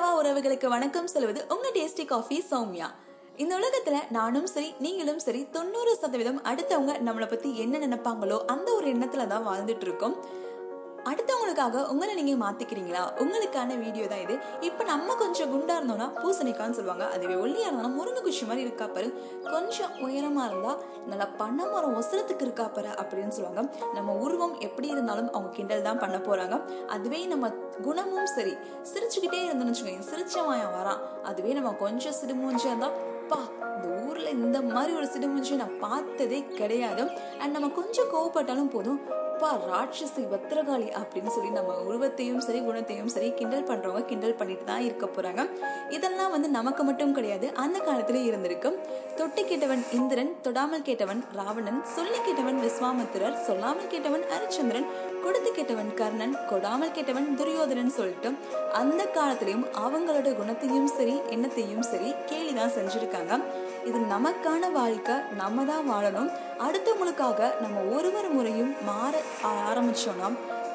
ரவா உறவுகளுக்கு வணக்கம் சொல்வது உங்க டேஸ்டி காஃபி சௌமியா. இந்த உலகத்துல நானும் சரி நீங்களும் சரி தொண்ணூறு சதவீதம் அடுத்தவங்க நம்மளை பத்தி என்ன நினைப்பாங்களோ அந்த ஒரு எண்ணத்துல தான் வாழ்ந்துட்டு இருக்கோம். அடுத்தவங்களுக்காக உங்களை நீங்க மாத்திக்கிறீங்களா? உங்களுக்கான வீடியோ தான் இது. இப்ப நம்ம கொஞ்சம் குண்டா இருந்தோம்னா பூசணிக்கான்னு சொல்லுவாங்க. அதுவே ஒல்லியா இருந்தோம்னா முருங்கை குச்சி மாதிரி இருக்கா பாரு. கொஞ்சம் உயரமா இருந்தா நல்லா பண்ண மரம் ஒசரத்துக்கு இருக்கா பாரு அப்படின்னு சொல்லுவாங்க. நம்ம உருவம் எப்படி இருந்தாலும் அவங்க கிண்டல் தான் பண்ண போறாங்க. அதுவே நம்ம குணமும் சரி. சிரிச்சுக்கிட்டே இருந்தோம்னு வச்சுக்கோங்க சிரிச்சவன் வரான். அதுவே நம்ம கொஞ்சம் சிடுமூஞ்சியா இருந்தா பா இந்த ஊர்ல இந்த மாதிரி ஒரு சிடுமூஞ்சி நான் பார்த்ததே கிடையாது. அண்ட் நம்ம கொஞ்சம் கோவப்பட்டாலும் போதும். அப்பா ராட்சசி பத்திரகாளி அப்படின்னு சொல்லி நம்ம உருவத்தையும் சரி குணத்தையும் சரி கிண்டல் பண்றவங்க கிண்டல் பண்ணிட்டு தான் இருக்க போறாங்க. இதெல்லாம் வந்து நமக்கு மட்டும் கிடையாது அந்த காலத்துல இருந்திருக்கு. தொட்டு கேட்டவன் இந்திரன் தொடாமல் கேட்டவன் ராவணன் சொல்லி கேட்டவன் விஸ்வாமித்திரர் சொல்லாமல் கேட்டவன் ஹரிச்சந்திரன் கொடுத்து கேட்டவன் கர்ணன் கொடாமல் கேட்டவன் துரியோதனன் சொல்லிட்டு அந்த காலத்திலையும் அவங்களோட குணத்தையும் சரி எண்ணத்தையும் சரி கேலிதான் செஞ்சிருக்காங்க. இது நமக்கான வாழ்க்கை நம்ம தான் வாழணும். அடுத்தவங்களுக்காக நம்ம ஒருவர் முறையும் மாற ஆரம்பிச்சோம்னா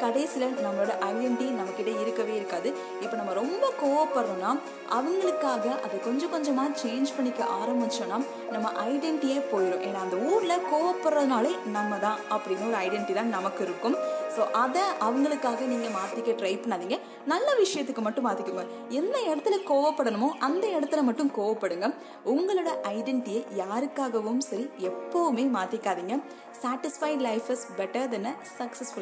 கடைசியில் நம்மளோட ஐடென்டிட்டி நம்மக்கிட்ட இருக்கவே இருக்காது. இப்போ நம்ம ரொம்ப கோவப்படுறோம்னா அவங்களுக்காக அதை கொஞ்சம் கொஞ்சமாக சேஞ்ச் பண்ணிக்க ஆரம்பிச்சோம்னா நம்ம ஐடென்டிட்டியே போயிடும் ஏன்னா அந்த ஊரில் கோவப்படுறதுனாலே நம்ம தான் அப்படின்னு ஒரு ஐடென்டிட்டி தான் நமக்கு இருக்கும். ஸோ அதை அவங்களுக்காக நீங்கள் மாற்றிக்க ட்ரை பண்ணாதீங்க. நல்ல விஷயத்துக்கு மட்டும் மாற்றிக்கோங்க எந்த இடத்துல கோவப்படணுமோ அந்த இடத்துல மட்டும் கோவப்படுங்க. உங்களோட ஐடென்டிட்டியை யாருக்காகவும் சரி எப்போவுமே மாற்றிக்காதீங்க satisfied life is better than a successful